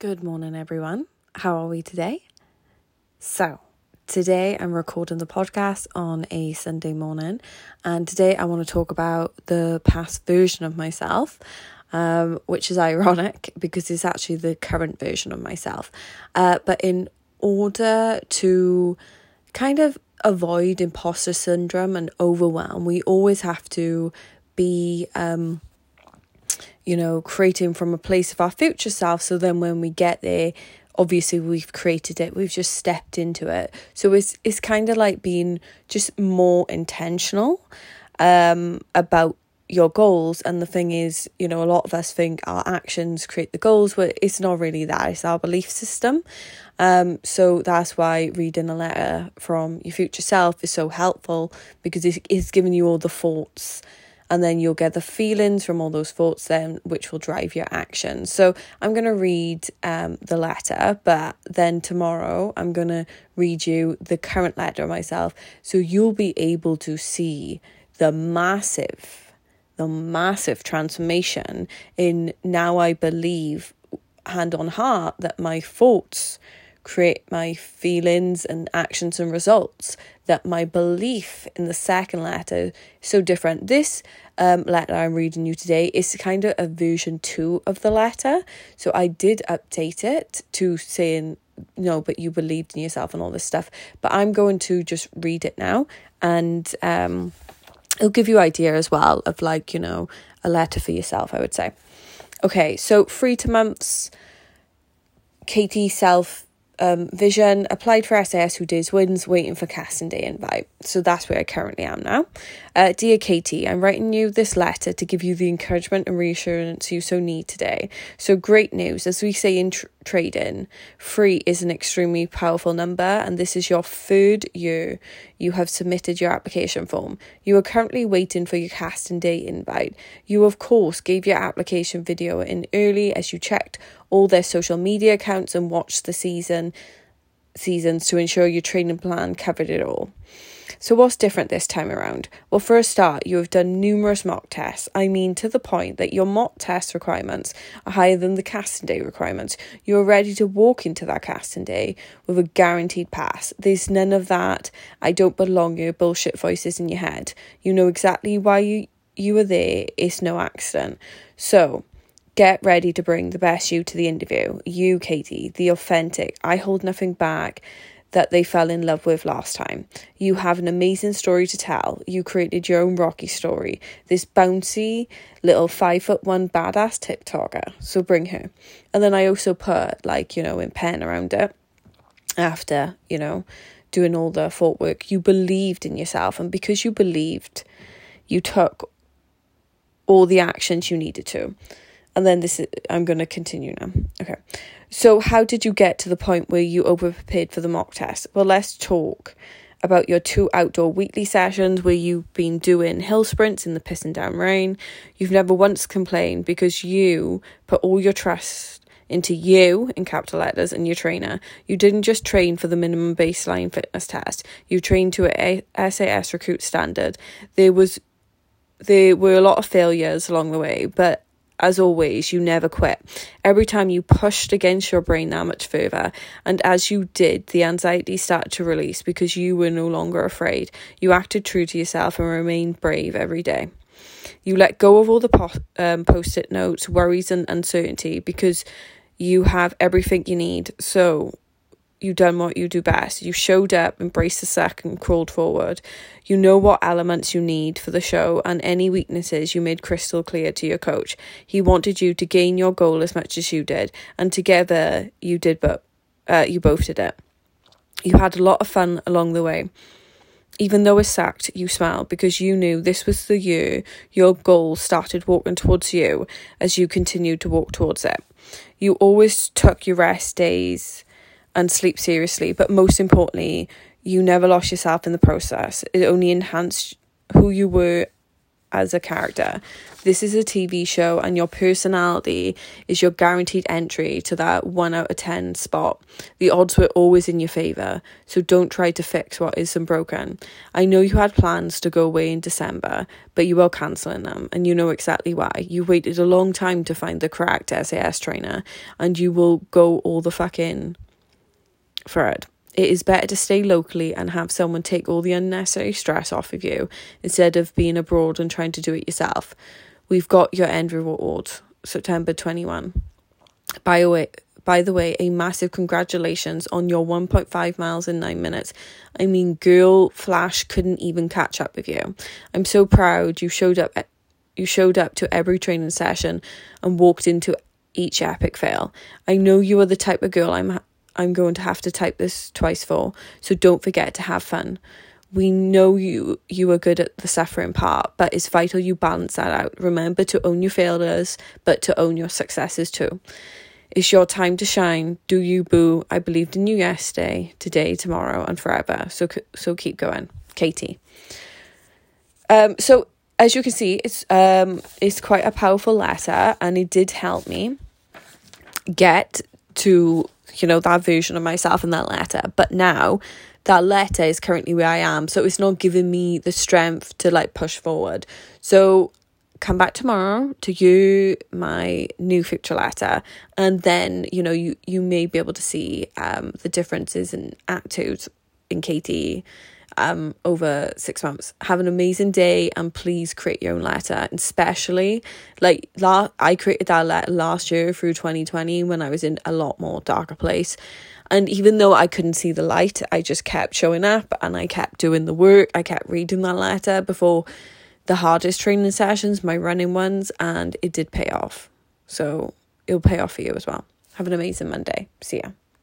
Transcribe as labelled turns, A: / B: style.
A: Good morning, everyone. How are we today? So, today I'm recording the podcast on a Sunday morning, and today I want to talk about the past version of myself, um, which is ironic because it's actually the current version of myself. Uh, but in order to kind of avoid imposter syndrome and overwhelm, we always have to be. Um, you know, creating from a place of our future self. So then when we get there, obviously we've created it, we've just stepped into it. So it's it's kind of like being just more intentional um about your goals and the thing is you know a lot of us think our actions create the goals but it's not really that it's our belief system um so that's why reading a letter from your future self is so helpful because it's giving you all the thoughts and then you'll get the feelings from all those thoughts then which will drive your actions so i'm going to read um, the letter but then tomorrow i'm going to read you the current letter myself. So you'll be able to see the massive the massive transformation in now i believe hand on heart that my thoughts create my feelings and actions and results that my belief in the second letter is so different. This um, letter i'm reading you today is kind of a version 2 of the letter. So i did update it to saying no but you believed in yourself and all this stuff. But i'm going to just read it now and um, it'll give you idea as well of like you know a letter for yourself i would say. Okay so three to months katie self um, Vision, applied for SAS Who Dares Wins, waiting for casting day invite. So that's where I currently am now. Uh, Dear Katie, I'm writing you this letter to give you the encouragement and reassurance you so need today. So great news, as we say in tr- trading, three is an extremely powerful number, and this is your third year you have submitted your application form. You are currently waiting for your casting day invite. You, of course, gave your application video in early as you checked all their social media accounts and watched the season seasons to ensure your training plan covered it all. So, what's different this time around? Well, for a start, you have done numerous mock tests. I mean, to the point that your mock test requirements are higher than the casting day requirements. You are ready to walk into that casting day with a guaranteed pass. There's none of that, I don't belong here bullshit voices in your head. You know exactly why you, you were there, it's no accident. So, Get ready to bring the best you to the interview. You, Katie, the authentic, I hold nothing back that they fell in love with last time. You have an amazing story to tell. You created your own Rocky story. This bouncy little five foot one badass TikToker. So bring her. And then I also put like, you know, in pen around it after, you know, doing all the thought work. You believed in yourself. And because you believed, you took all the actions you needed to and then this is, I'm going to continue now. Okay. So, how did you get to the point where you over prepared for the mock test? Well, let's talk about your two outdoor weekly sessions where you've been doing hill sprints in the pissing down rain. You've never once complained because you put all your trust into you in capital letters and your trainer. You didn't just train for the minimum baseline fitness test. You trained to a SAS recruit standard. There was there were a lot of failures along the way, but as always, you never quit. Every time you pushed against your brain that much further, and as you did, the anxiety started to release because you were no longer afraid. You acted true to yourself and remained brave every day. You let go of all the po- um, post it notes, worries, and uncertainty because you have everything you need. So, you done what you do best. You showed up, embraced the sack, and crawled forward. You know what elements you need for the show, and any weaknesses you made crystal clear to your coach. He wanted you to gain your goal as much as you did, and together you did, but uh, you both did it. You had a lot of fun along the way. Even though it's sacked, you smiled because you knew this was the year your goal started walking towards you as you continued to walk towards it. You always took your rest days and sleep seriously. But most importantly, you never lost yourself in the process. It only enhanced who you were as a character. This is a TV show, and your personality is your guaranteed entry to that one out of 10 spot. The odds were always in your favour, so don't try to fix what isn't broken. I know you had plans to go away in December, but you are cancelling them, and you know exactly why. You waited a long time to find the correct SAS trainer, and you will go all the fuck in for it it is better to stay locally and have someone take all the unnecessary stress off of you instead of being abroad and trying to do it yourself. We've got your end reward, September 21. By the way, by the way, a massive congratulations on your 1.5 miles in 9 minutes. I mean, girl Flash couldn't even catch up with you. I'm so proud you showed up you showed up to every training session and walked into each epic fail. I know you are the type of girl I'm I'm going to have to type this twice for. So don't forget to have fun. We know you you are good at the suffering part, but it's vital you balance that out. Remember to own your failures, but to own your successes too. It's your time to shine. Do you boo? I believed in you yesterday, today, tomorrow, and forever. So so keep going, Katie. Um. So as you can see, it's um it's quite a powerful letter, and it did help me get to you know, that version of myself in that letter. But now that letter is currently where I am. So it's not giving me the strength to like push forward. So come back tomorrow to you my new future letter and then you know you you may be able to see um the differences in attitudes in Katie um, over six months. Have an amazing day and please create your own letter. And Especially like la- I created that letter last year through 2020 when I was in a lot more darker place. And even though I couldn't see the light, I just kept showing up and I kept doing the work. I kept reading that letter before the hardest training sessions, my running ones, and it did pay off. So it'll pay off for you as well. Have an amazing Monday. See ya.